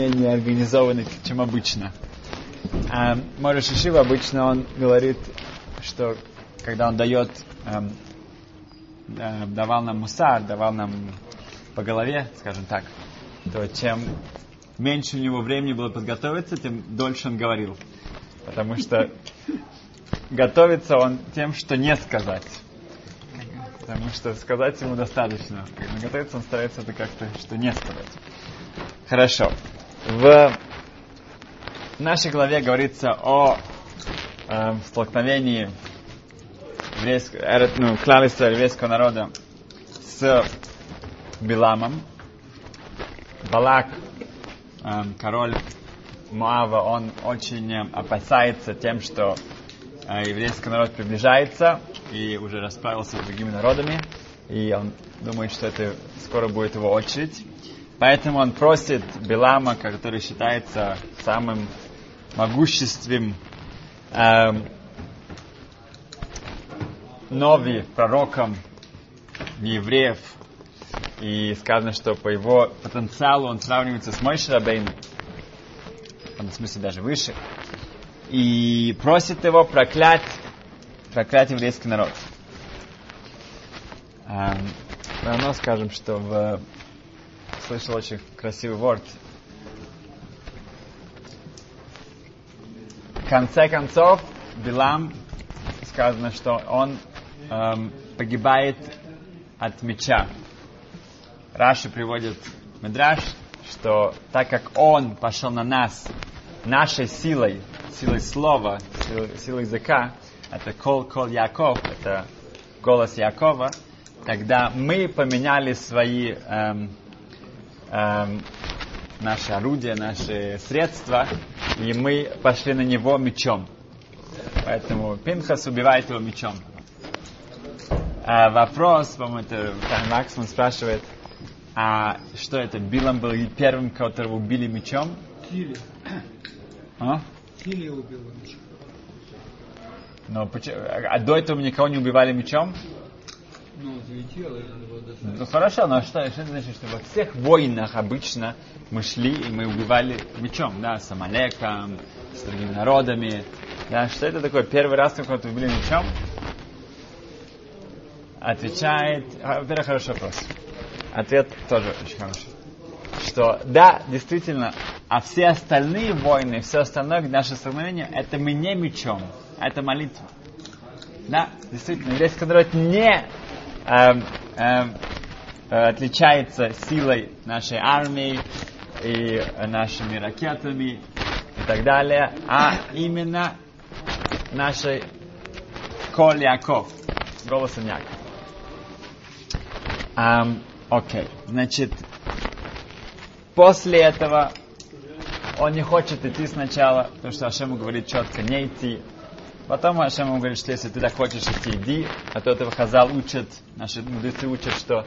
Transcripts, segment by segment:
менее организованный, чем обычно. А Мора Шишива обычно он говорит, что когда он дает, эм, э, давал нам мусар, давал нам по голове, скажем так, то чем меньше у него времени было подготовиться, тем дольше он говорил. Потому что готовится он тем, что не сказать. Потому что сказать ему достаточно. Готовится, он старается это как-то, что не сказать. Хорошо. В нашей главе говорится о э, столкновении еврейского, ну, клавиства еврейского народа с Биламом. Балак, э, король Муава, он очень э, опасается тем, что э, еврейский народ приближается и уже расправился с другими народами, и он думает, что это скоро будет его очередь. Поэтому он просит Белама, который считается самым могущественным эм, новым пророком евреев, и сказано, что по его потенциалу он сравнивается с Мойши Рабейном, в смысле даже выше, и просит его проклять, проклять еврейский народ. Эм, равно скажем, что в слышал очень красивый ворд. В конце концов, Билам сказано, что он эм, погибает от меча. Раши приводит Медраш, что так как он пошел на нас нашей силой, силой слова, силой, силой языка, это кол кол Яков, это голос Якова, тогда мы поменяли свои эм, наши орудия, наши средства, и мы пошли на него мечом. Поэтому Пинхас убивает его мечом. А вопрос, по-моему, это Максимум спрашивает, а что это, Билам был первым, которого убили мечом? Кили. А? Кили убил мечом. Но, а до этого никого не убивали мечом? Ну, взлетело, и надо было достать. Ну хорошо, но что, что это значит, что во всех войнах обычно мы шли и мы убивали мечом, да, с Амалеком, с другими народами. Да, что это такое? Первый раз, как вот убили мечом? Отвечает, а, во-первых, хороший вопрос. Ответ тоже очень хороший. Что да, действительно, а все остальные войны, все остальное наше столкновение, это мы не мечом, а это молитва. Да, действительно, еврейский народ не эм, эм, отличается силой нашей армии и нашими ракетами и так далее, а именно нашей Коль Яков, голосом Яков. Um, Окей, значит, после этого он не хочет идти сначала, потому что Ашему говорит четко не идти. Потом Ашем ему говорит, что если ты так хочешь идти, иди. А то этого Хазал учат, наши мудрецы учат, что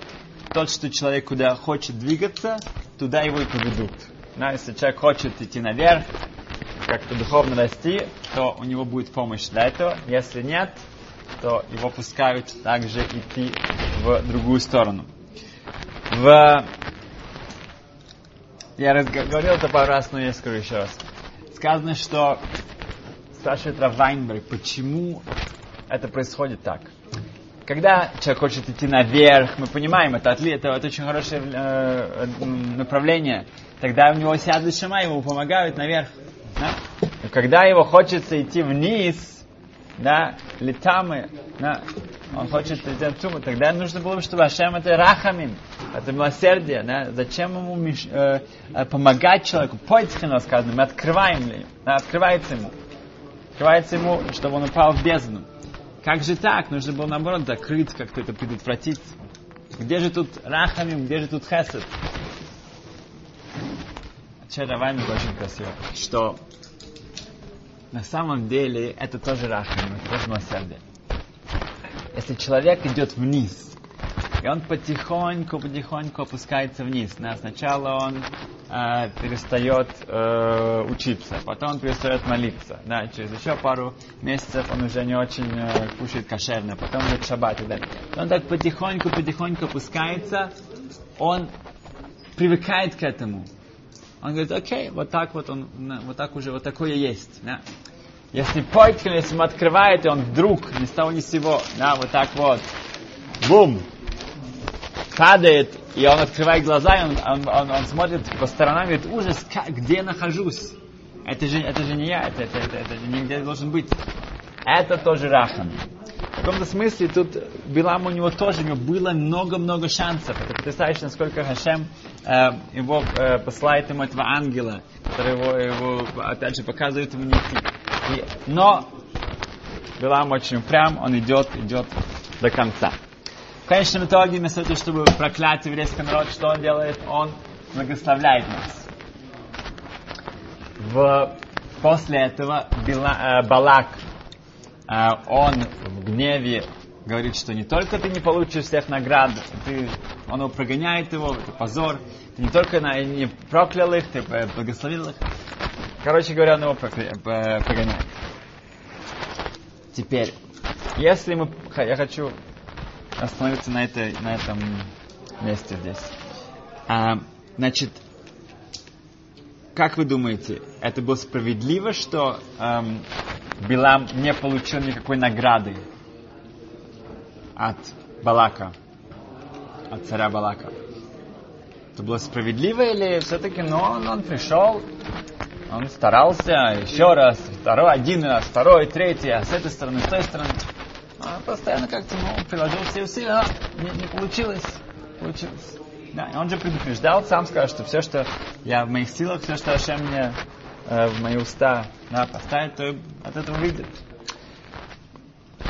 тот, что человек куда хочет двигаться, туда его и поведут. Да, если человек хочет идти наверх, как-то духовно расти, то у него будет помощь для этого. Если нет, то его пускают также идти в другую сторону. В... Я раз говорил это пару раз, но я скажу еще раз. Сказано, что спрашивает Рав Вайнберг, почему это происходит так. Когда человек хочет идти наверх, мы понимаем, это, отли, это, это очень хорошее э, направление, тогда у него сяды шама, ему помогают наверх. Да? Но когда его хочется идти вниз, да, летамы, да, он хочет идти отсюда, тогда нужно было бы, чтобы Ашем это рахамим, это милосердие, да? зачем ему меш... э, э, помогать человеку, поицхино сказано, мы открываем да, открывается ему, открывается ему, чтобы он упал в бездну. Как же так? Нужно было наоборот закрыть, как-то это предотвратить. Где же тут рахамим, где же тут хесед? Вчера Вайми очень красиво, что на самом деле это тоже рахамим, это тоже милосердие. Если человек идет вниз, и он потихоньку, потихоньку опускается вниз. Да, сначала он э, перестает э, учиться, потом он перестает молиться. Да, через еще пару месяцев он уже не очень э, кушает кошерно, потом идет шаббат и далее. Он так потихоньку, потихоньку опускается, он привыкает к этому. Он говорит, окей, вот так вот он, вот так уже, вот такое есть. Да. Если Пойткин, если он открывает, и он вдруг, ни с того ни с сего, да, вот так вот, бум, падает, и он открывает глаза, и он, он, он- он смотрит по сторонам, говорит, ужас, как- где я нахожусь? Это же, это же не я, это, это, это, это же не должен быть. Это тоже Рахан. В каком-то смысле тут Билам у него тоже у него было много-много шансов. Это потрясающе, насколько Хашем э, его э, посылает ему этого ангела, который его, его опять же показывает ему не. И- но Билам очень упрям, он идет, идет до конца. Конечном итоге, вместо того, чтобы проклять еврейский народ, что он делает? Он благословляет нас. В, после этого Била- э, Балак, э, он в гневе говорит, что не только ты не получишь всех наград, ты, он прогоняет его, это позор, ты не только на- не проклял их, ты э, благословил их. Короче говоря, он его э, прогоняет. Теперь, если мы, я хочу остановиться на, этой, на этом месте здесь. А, значит, как вы думаете, это было справедливо, что эм, Билам не получил никакой награды от Балака, от царя Балака? Это было справедливо или все-таки, ну, он, он пришел, он старался еще раз, второй, один раз, второй, третий, а с этой стороны, с той стороны. Постоянно как-то, ну, приложил все усилия, но не, не получилось. Получилось. Да, и он же предупреждал, сам сказал, что все, что я в моих силах, все, что Ашем мне э, в мои уста да, поставит, то от этого выйдет.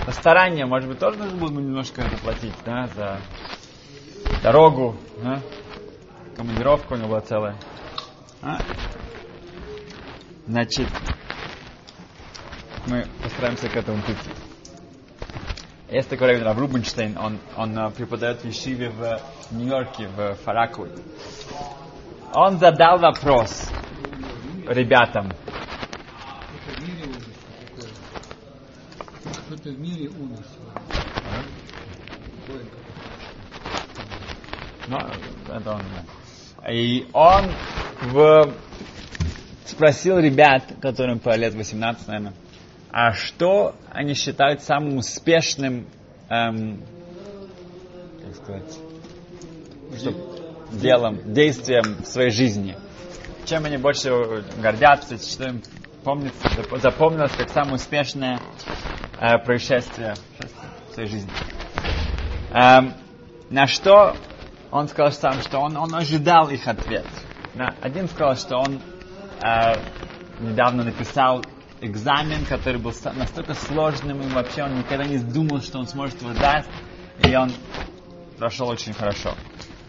Постарание, может быть, тоже нужно бы немножко заплатить, да, за дорогу, да? командировка у него была целая. А? Значит, мы постараемся к этому прийти. Такой раввин Рав Рубинштейн, он, он э, преподает в Ешиве в Нью-Йорке, в Фаракуе. Он задал вопрос ребятам. Что-то в мире. Такое. Ну, это он. И он в... спросил ребят, которым по лет 18, наверное, а что они считают самым успешным, эм, как сказать, что, делом, действием в своей жизни? Чем они больше гордятся, что им помнится, зап- запомнилось как самое успешное э, происшествие в своей жизни? Эм, на что он сказал сам, что он, он ожидал их ответ. Да, Один сказал, что он э, недавно написал экзамен, который был настолько сложным, и вообще он никогда не думал, что он сможет его сдать, и он прошел очень хорошо.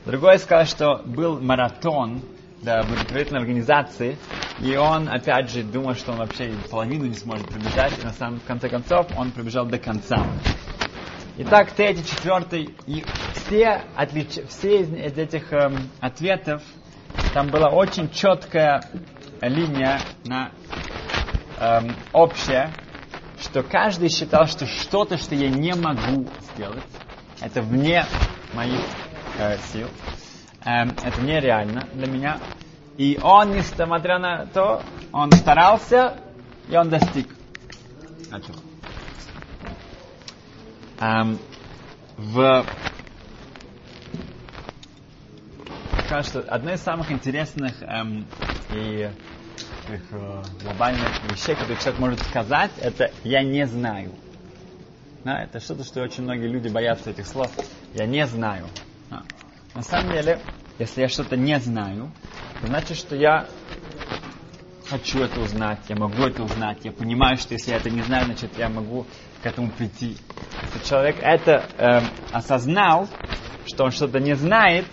Другой сказал, что был маратон для благотворительной организации, и он, опять же, думал, что он вообще половину не сможет пробежать, и на самом в конце концов он пробежал до конца. Итак, третий, четвертый, и все, отлич... все из этих эм, ответов, там была очень четкая линия на эм, общая, что каждый считал, что что-то, что я не могу сделать, это вне моих э, сил, Эм, это нереально для меня. И он, несмотря на то, он старался, и он достиг. Эм, в кажется, одно из самых интересных эм, и таких, э, глобальных вещей, которые человек может сказать, это «я не знаю». Да, это что-то, что очень многие люди боятся этих слов. «Я не знаю». Да. На самом деле, если я что-то не знаю, значит, что я хочу это узнать, я могу это узнать, я понимаю, что если я это не знаю, значит, я могу к этому прийти. Если человек это эм, осознал, что он что-то не знает,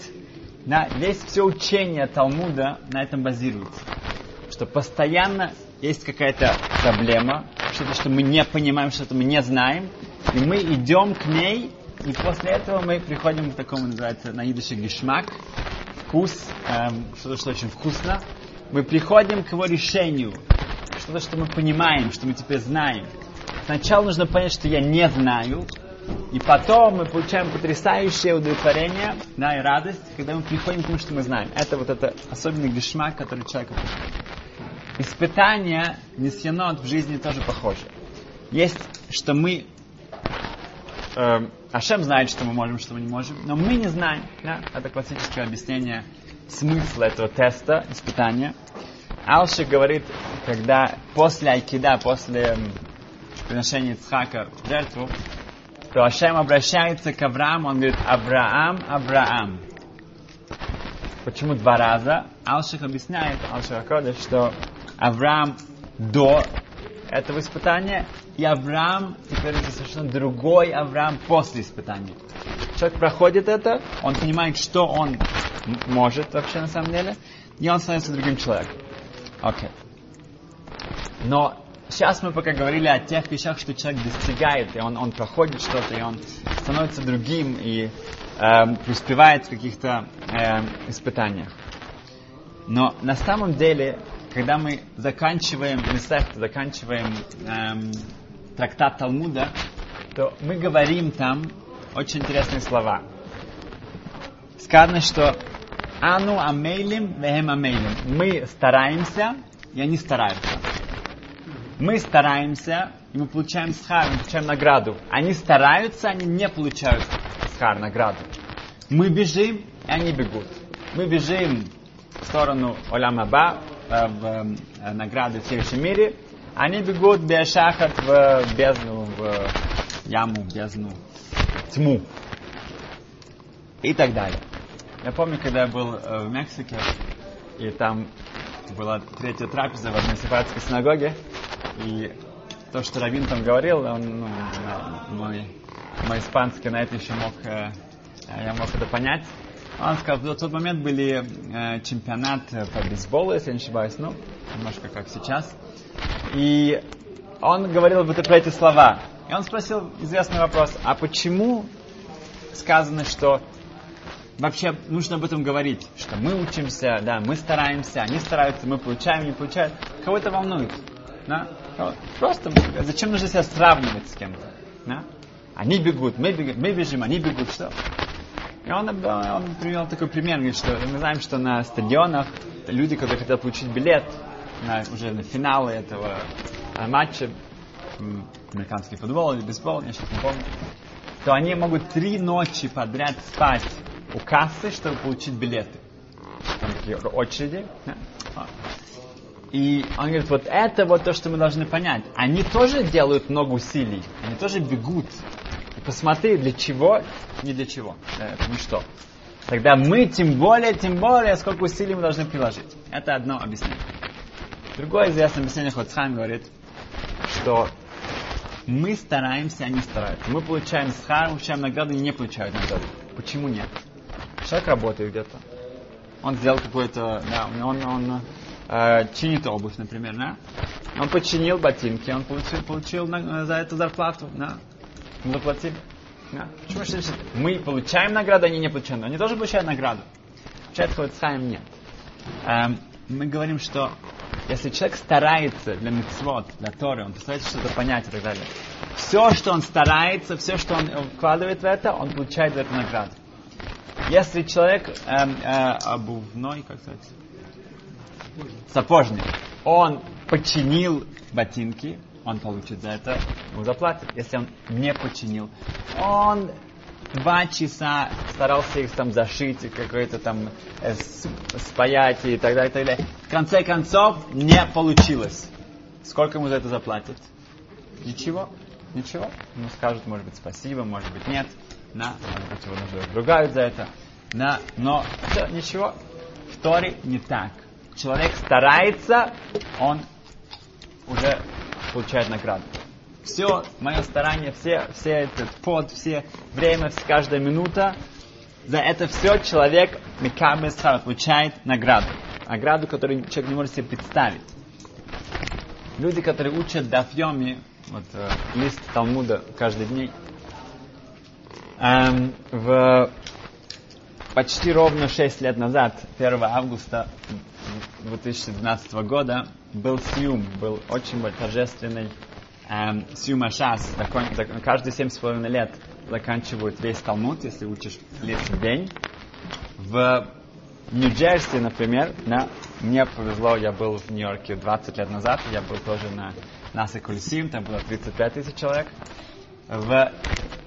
да, весь все учение Талмуда на этом базируется. Что постоянно есть какая-то проблема, что-то, что мы не понимаем, что-то мы не знаем, и мы идем к ней, и после этого мы приходим к такому, называется, на идыше гешмак, вкус, эм, что-то, что очень вкусно. Мы приходим к его решению, что-то, что мы понимаем, что мы теперь знаем. Сначала нужно понять, что я не знаю, И потом мы получаем потрясающее удовлетворение, да, и радость, когда мы приходим к тому, что мы знаем. Это вот это особенный гешмак, который человек Испытания, несъенот в жизни тоже похожи. Есть, что мы э, Ашем знает, что мы можем, что мы не можем, но мы не знаем. Да? Это классическое объяснение смысла этого теста, испытания. Алши говорит, когда после Айкида, после приношения Ицхака в жертву, то Ашем обращается к Аврааму, он говорит, Авраам, Авраам. Почему два раза? Алших объясняет, Алших Акодыш, что Авраам до этого испытания, и Авраам теперь это совершенно другой Авраам после испытания. Человек проходит это, он понимает, что он может вообще на самом деле, и он становится другим человеком. Окей. Okay. Но сейчас мы пока говорили о тех вещах, что человек достигает, и он, он проходит что-то, и он становится другим, и э, преуспевает в каких-то э, испытаниях. Но на самом деле когда мы заканчиваем Месехт, заканчиваем эм, трактат Талмуда, то мы говорим там очень интересные слова. Сказано, что Ану амейлим, вехем амейлим. Мы стараемся, и они стараются. Мы стараемся, и мы получаем схар, мы получаем награду. Они стараются, они не получают схар, награду. Мы бежим, и они бегут. Мы бежим в сторону Олям Аба, в э, награды в следующем мире, они бегут без шахат в бездну, в яму, в бездну, в тьму и так далее. Я помню, когда я был э, в Мексике, и там была третья трапеза в одной сепаратской синагоге, и то, что Равин там говорил, он, ну, мой, мой испанский на это еще мог, э, я мог это понять. Он сказал, в тот момент были э, чемпионат по бейсболу, если я не ошибаюсь, ну, немножко как сейчас. И он говорил вот про эти слова. И он спросил известный вопрос, а почему сказано, что вообще нужно об этом говорить, что мы учимся, да, мы стараемся, они стараются, мы получаем, не получаем. Кого это волнует? Да? Просто зачем нужно себя сравнивать с кем-то? Да? Они бегут, мы бегем, мы бежим, они бегут, что? И он, он привел такой пример, говорит, что мы знаем, что на стадионах люди, которые хотят получить билет на, уже на финалы этого а, матча, американский футбол или бейсбол, я сейчас не помню, то они могут три ночи подряд спать у кассы, чтобы получить билеты. Там такие очереди. И он говорит, вот это вот то, что мы должны понять. Они тоже делают много усилий, они тоже бегут, посмотри, для чего, не для чего, это ничто. Тогда мы тем более, тем более, сколько усилий мы должны приложить. Это одно объяснение. Другое известное объяснение Хоцхайм говорит, что мы стараемся, они стараются. Мы получаем схар, получаем награды, не получают награды. Почему нет? Человек работает где-то. Он сделал какой-то, да, он, он э, чинит обувь, например, да? Он починил ботинки, он получил, получил на, за это зарплату, да? Мы заплатили. Да. Почему что мы получаем награду, они не получают? Они тоже получают награду. Получает Хавацхайм нет. Эм, мы говорим, что если человек старается для митцвот, для Торы, он старается что-то понять и так далее, все, что он старается, все, что он вкладывает в это, он получает за это награду. Если человек эм, э, обувной, как сказать, сапожник, он починил ботинки, он получит за это, ему заплатит, если он не починил. Он два часа старался их там зашить, какой-то там э, спаять и так далее, и так далее. В конце концов, не получилось. Сколько ему за это заплатят? Ничего. Ничего. Ему скажут, может быть, спасибо, может быть, нет. На, может быть, его даже ругают за это. На, но все, ничего. В Торе не так. Человек старается, он уже получает награду. Все мое старание, все, все этот пот, все время, каждая минута, за это все человек Микамесхар получает награду. Награду, которую человек не может себе представить. Люди, которые учат дафьоми, вот э, лист Талмуда каждый день, эм, в почти ровно 6 лет назад, 1 августа 2012 года, был Сиум, был очень торжественный эм, Сьюма Шас, закон- зак- каждые семь с половиной лет заканчивают весь Талмуд, если учишь лет в день. В Нью-Джерси, например, да, мне повезло, я был в Нью-Йорке 20 лет назад, я был тоже на НАСА Колесим, там было 35 тысяч человек. В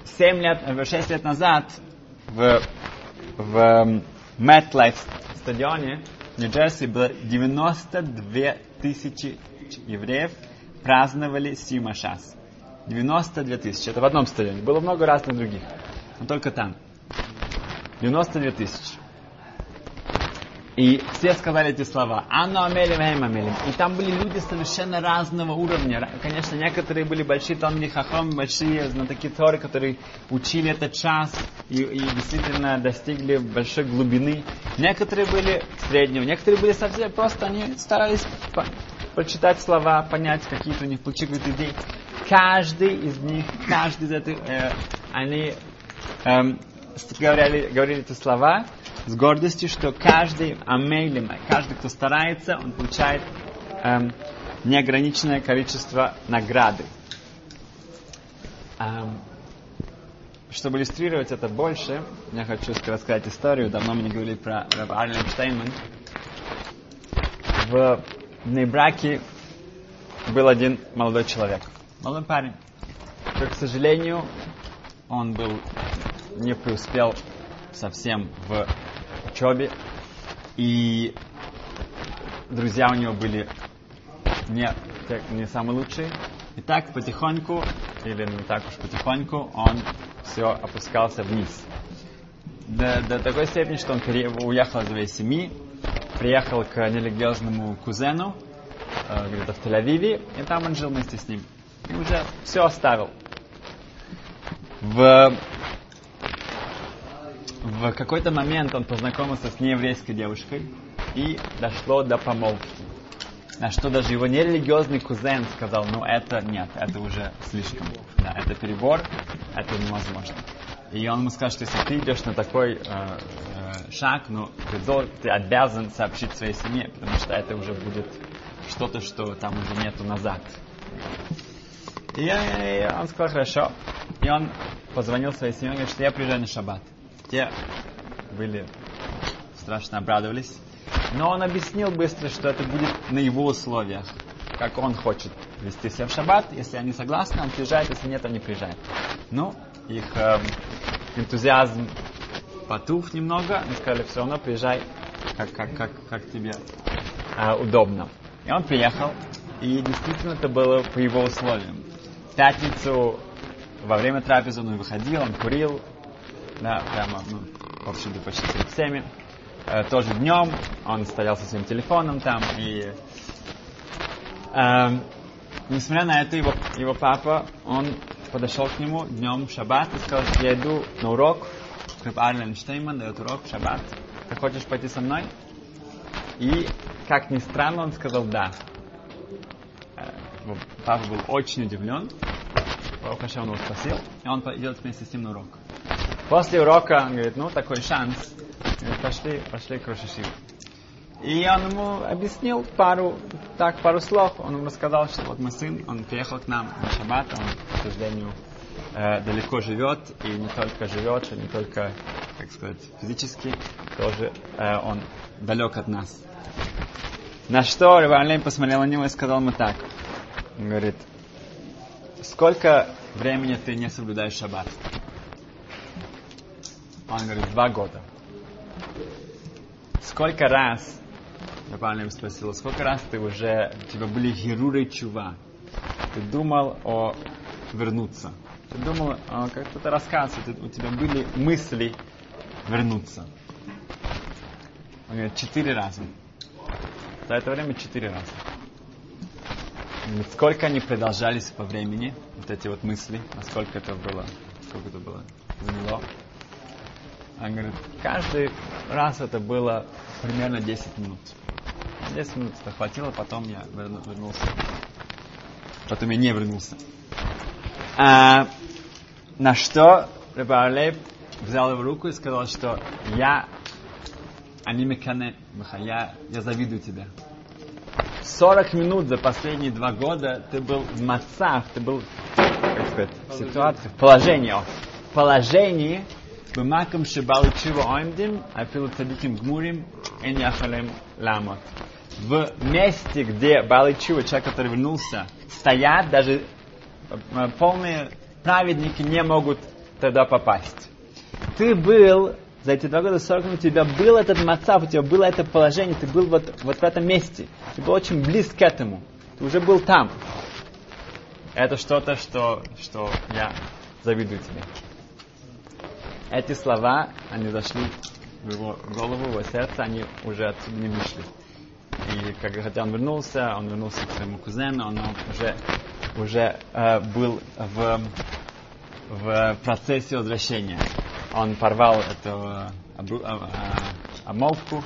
7 лет, в 6 лет назад в, в эм, MetLife стадионе в Нью-Джерси было 92 тысячи евреев праздновали Сима Шас. 92 тысячи. Это в одном стадионе. Было много разных других. Но только там. 92 тысячи. И все сказали эти слова. Анну амелим, эм амелим. И там были люди совершенно разного уровня. Конечно, некоторые были большие тонкие хахом, большие знатоки Торы, которые учили этот час и, и действительно достигли большой глубины. Некоторые были среднего, некоторые были совсем просто, они старались по- прочитать слова, понять какие-то у них, какие-то идеи. Каждый из них, каждый из этих, э, они с- говорили, говорили эти слова с гордостью, что каждый амейлем, каждый, кто старается, он получает эм, неограниченное количество награды. Эм, чтобы иллюстрировать это больше, я хочу ска- рассказать историю. Давно мне говорили про Раба Штейман. В Нейбраке был один молодой человек. Молодой парень. Только, к сожалению, он был не преуспел совсем в учебе. И друзья у него были не, не самые лучшие. И так потихоньку, или не так уж потихоньку, он все опускался вниз. До, до такой степени, что он уехал из своей семьи, приехал к нерелигиозному кузену, где-то в Тель-Авиве, и там он жил вместе с ним. И уже все оставил. В, в какой-то момент он познакомился с нееврейской девушкой, и дошло до помолвки. На что даже его нерелигиозный кузен сказал, ну это нет, это уже слишком. Да, это перебор, это невозможно. И он ему сказал, что если ты идешь на такой э, э, шаг, ну, ты, дол- ты обязан сообщить своей семье, потому что это уже будет что-то, что там уже нету назад. И, э, он сказал, хорошо. И он позвонил своей семье, говорит, что я приезжаю на шаббат. Те были страшно обрадовались. Но он объяснил быстро, что это будет на его условиях, как он хочет вести себя в шаббат. Если они согласны, он приезжает, если нет, он не приезжает. Ну, их эм, энтузиазм потух немного, они сказали, все равно приезжай, как, как, как, как тебе э, удобно. И он приехал, и действительно это было по его условиям. В пятницу во время трапезы он выходил, он курил, да, прямо, ну, в общем-то, почти перед всеми. Э, тоже днем он стоял со своим телефоном там, и эм, несмотря на это, его, его папа, он подошел к нему днем в шаббат и сказал, я иду на урок, Рэб Арлен Штейман дает урок в шаббат, ты хочешь пойти со мной? И, как ни странно, он сказал да. Э, Папа был очень удивлен, Барух Хашем он его спросил, и он идет вместе с ним на урок. После урока он говорит, ну, такой шанс. Пошли, пошли к Рошишиву. И он ему объяснил пару, так, пару слов. Он ему рассказал, что вот мой сын, он приехал к нам на шаббат, он, к сожалению, э, далеко живет, и не только живет, и не только, как сказать, физически, тоже э, он далек от нас. На что Рабан посмотрел на него и сказал ему так. Он говорит, сколько времени ты не соблюдаешь шаббат? Он говорит, два года. Сколько раз, я правильно спросил, сколько раз ты уже, у тебя были геруры чува? Ты думал о вернуться. Ты думал, о, как кто-то рассказывает, у тебя были мысли вернуться. Он говорит, четыре раза. За это время четыре раза. Сколько они продолжались по времени, вот эти вот мысли, насколько это было, сколько это было заняло. Он говорит, каждый раз это было примерно 10 минут. 10 минут это хватило, потом я верну- вернулся. Потом я не вернулся. А, на что Рабарлей взял его руку и сказал, что я анимекане, я, я завидую тебе. 40 минут за последние два года ты был в мацах, ты был, как сказать, в ситуации, в положении, в положении, במקום שבא לתשובה עומדים, אפילו צדיקים גמורים, אין יכולים לעמוד. В месте, где Бали Чува, человек, который вернулся, стоят, даже э, полные праведники не могут туда попасть. Ты был за эти два года 40 минут, у тебя был этот мацав, у тебя было это положение, ты был вот, вот в этом месте. Ты был очень близко к этому. Ты уже был там. Это что-то, что, что я завидую тебе. Эти слова, они зашли в его голову, в его сердце, они уже отсюда не вышли. И как, хотя он вернулся, он вернулся к своему кузену, он уже, уже э, был в, в процессе возвращения он порвал эту обру, э, э, обмолвку,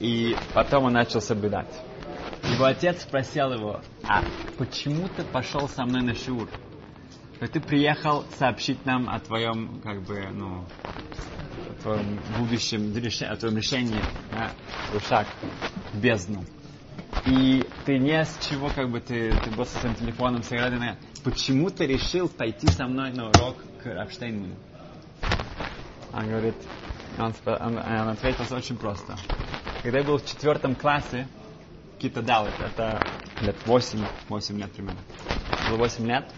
и потом он начал соблюдать. Его отец спросил его, а почему ты пошел со мной на шиур? Ты приехал сообщить нам о твоем, как бы, ну, о твоем будущем, о твоем решении, да, шаг бездну. И ты не с чего, как бы, ты, ты был со своим телефоном, с Почему ты решил пойти со мной на урок к Рапштейнману? Он говорит, он, он, он ответил очень просто. Когда я был в четвертом классе, Кита Далит, это лет 8, 8 лет примерно, было 8 лет,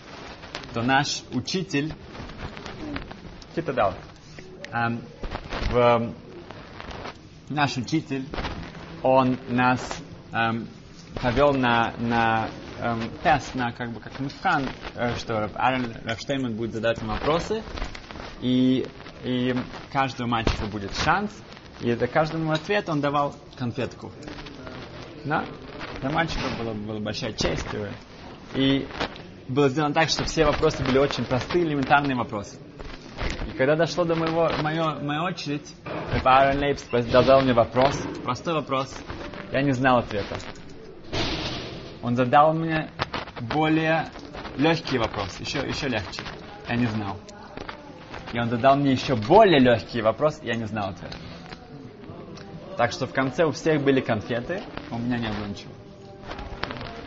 то наш учитель, Кита Далит, эм, в, наш учитель, он нас эм, повел на, на эм, тест, на как бы как мифхан, э, что Аарон Рафштейман будет задать нам вопросы, и и каждому мальчику будет шанс, и за каждому ответ он давал конфетку. Да? Для мальчика была, была большая честь. И было сделано так, что все вопросы были очень простые, элементарные вопросы. И когда дошло до моего, моё, моя очередь, Аарон Лейбс задал мне вопрос, простой вопрос, я не знал ответа. Он задал мне более легкий вопрос, еще, еще легче. Я не знал. И он задал мне еще более легкий вопрос, я не знал ответа. Так что в конце у всех были конфеты, у меня не было ничего.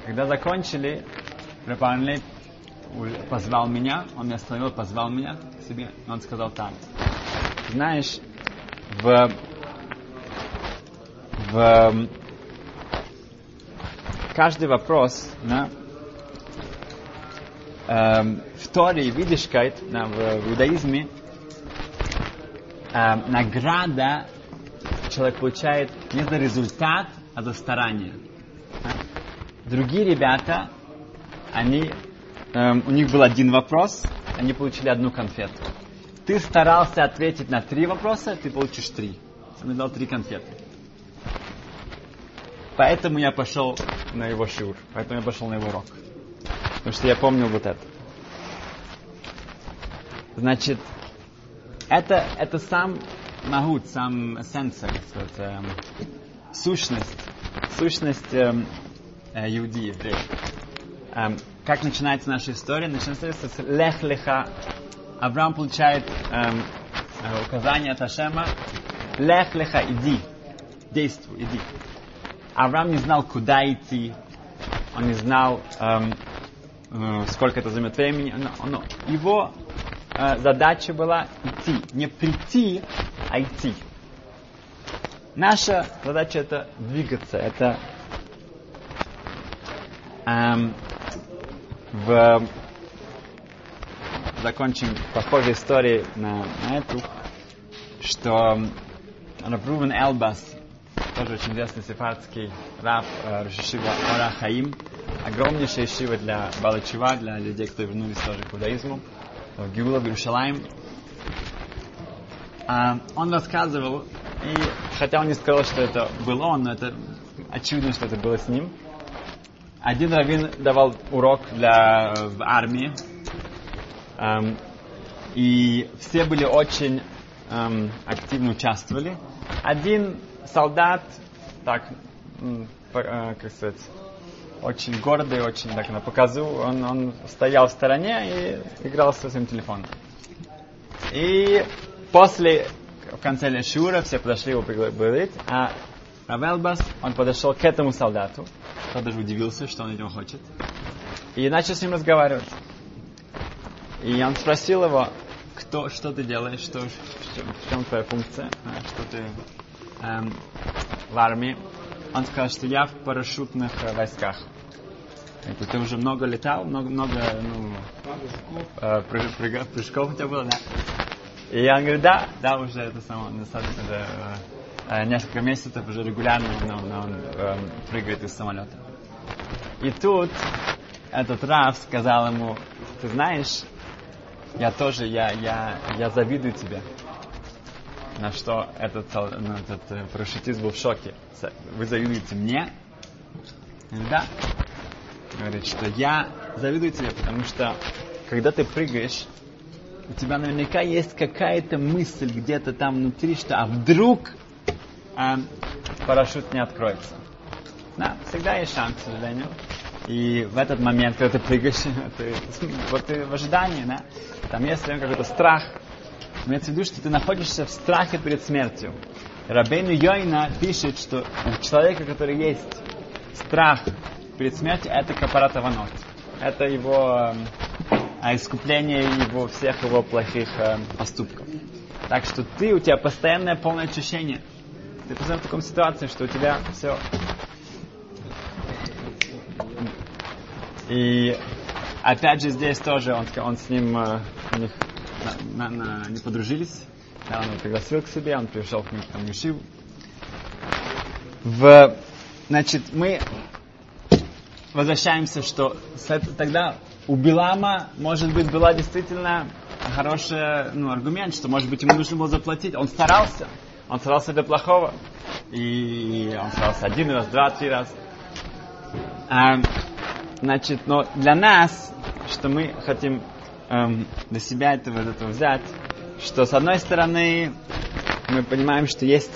Когда закончили, Рапанлей позвал меня, он меня остановил, позвал меня к себе, и он сказал так. Знаешь, в, в каждый вопрос, да, эм, в Торе видишкайт, да, в, в иудаизме, эм, награда человек получает не за результат, а за старание. Другие ребята, они, эм, у них был один вопрос, они получили одну конфету. Ты старался ответить на три вопроса, ты получишь три. Он дал три конфеты. Поэтому я пошел на его шиур, поэтому я пошел на его урок. Потому что я помнил вот это. Значит, это, это сам магут, сам эссенция, это, э, сущность, сущность э, э, евреев. Э, как начинается наша история? Начинается с лех-леха. Авраам получает э, указание от Ашема. Лех-леха, иди, действуй, иди. Авраам не знал, куда идти, он не знал, эм, Э, сколько это займет времени, но, но его э, задача была идти, не прийти, а идти. Наша задача это двигаться, это эм, в закончим похожей историей на, на эту, что Рабрувен Элбас, тоже очень известный сефардский раб э, Рашишива Ора Хаим, огромнейшая шива для Балачева, для людей, кто вернулись тоже к иудаизму, в Гиула, в Иерушалаем. А, он рассказывал, и хотя он не сказал, что это был он, но это очевидно, что это было с ним. Один раввин давал урок для, в армии, эм, и все были очень эм, активно участвовали. Один солдат, так, э, как сказать, очень гордый, очень так на показу. Он, он стоял в стороне и играл со своим телефоном. И после, в конце Лешура, все подошли его пригласить, а Равелбас, он подошел к этому солдату, тот даже удивился, что он него хочет, и начал с ним разговаривать. И он спросил его, кто, что ты делаешь, что, в, чем, в чем твоя функция, а, что ты эм, в армии. Он сказал, что я в парашютных э, войсках. Это ты уже много летал, много, много ну, э, прыг, прыг, прыжков у тебя было, да? И он говорит, да, да, уже это само, достаточно, э, несколько месяцев уже регулярно он, он, он э, прыгает из самолета. И тут этот Раф сказал ему, ты знаешь, я тоже, я, я, я завидую тебе. На что этот, ну, этот э, парашютист был в шоке. Вы завидуете мне? Да. Говорит, что я завидую тебе, потому что когда ты прыгаешь, у тебя наверняка есть какая-то мысль где-то там внутри, что а вдруг э, парашют не откроется. Да, всегда есть шанс, к сожалению. И в этот момент, когда ты прыгаешь, ты, вот ты в ожидании, да, там есть какой-то страх. Имеется в виду, что ты находишься в страхе перед смертью. Рабейну Йойна пишет, что у человека, который есть страх перед смертью, это капарата ванот. Это его э, искупление его всех его плохих э, поступков. Так что ты, у тебя постоянное полное очищение. Ты постоянно в таком ситуации, что у тебя все И опять же здесь тоже он, он с ним э, у них на, на, на, не подружились. Он его пригласил к себе, он пришел к ним там Юшив. В, значит, мы возвращаемся, что тогда у Билама, может быть, была действительно хороший ну, аргумент, что, может быть, ему нужно было заплатить. Он старался, он старался для плохого. И он старался один раз, два, три раз. А, Значит, но для нас, что мы хотим эм, для себя этого, этого взять, что с одной стороны мы понимаем, что есть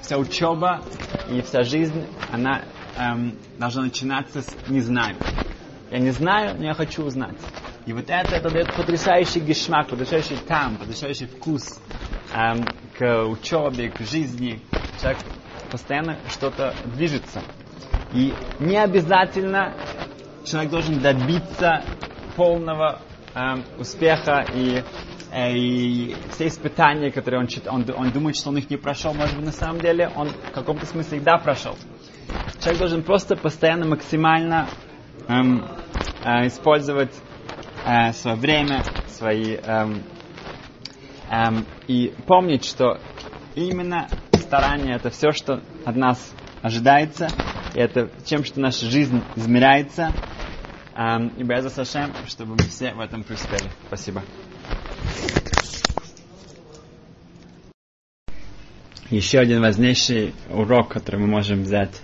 вся учеба и вся жизнь, она эм, должна начинаться с «не знаю». Я не знаю, но я хочу узнать. И вот это, это дает потрясающий гешмак, потрясающий там, потрясающий вкус эм, к учебе, к жизни. Человек постоянно что-то движется. И не обязательно человек должен добиться полного э, успеха и, э, и все испытания, которые он, он, он думает, что он их не прошел, может быть, на самом деле он в каком-то смысле да прошел. Человек должен просто постоянно максимально эм, э, использовать э, свое время, свои эм, эм, и помнить, что именно старание это все, что от нас ожидается, и это тем, что наша жизнь измеряется, Um, и Беза Сашем, чтобы мы все в этом преуспели. Спасибо. Еще один важнейший урок, который мы можем взять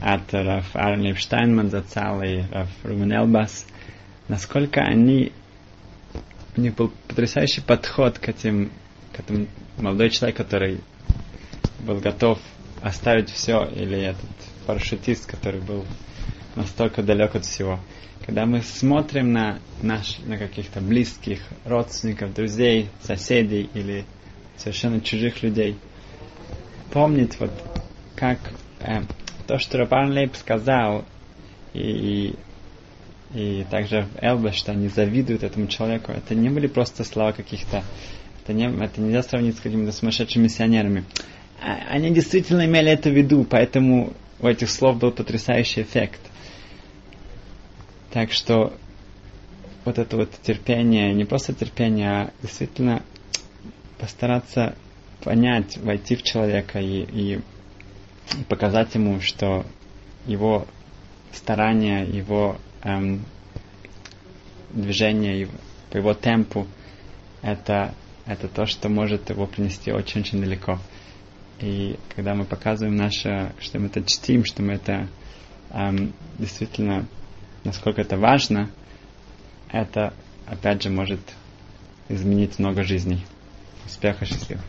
от Раф Арни Штайнман, Зацал и Раф Румен Элбас, насколько они, у них был потрясающий подход к этим, к этому молодой человек, который был готов оставить все, или этот парашютист, который был настолько далек от всего. Когда мы смотрим на, наш, на каких-то близких, родственников, друзей, соседей или совершенно чужих людей, помнить вот как э, то, что Рабан Лейб сказал, и, и, и также Элба, что они завидуют этому человеку, это не были просто слова каких-то, это, не, это нельзя сравнить с какими-то сумасшедшими миссионерами. А, они действительно имели это в виду, поэтому у этих слов был потрясающий эффект. Так что вот это вот терпение, не просто терпение, а действительно постараться понять, войти в человека и, и показать ему, что его старания, его эм, движение, по его темпу, это, это то, что может его принести очень-очень далеко. И когда мы показываем наше, что мы это чтим, что мы это эм, действительно насколько это важно, это, опять же, может изменить много жизней. Успеха, счастливо.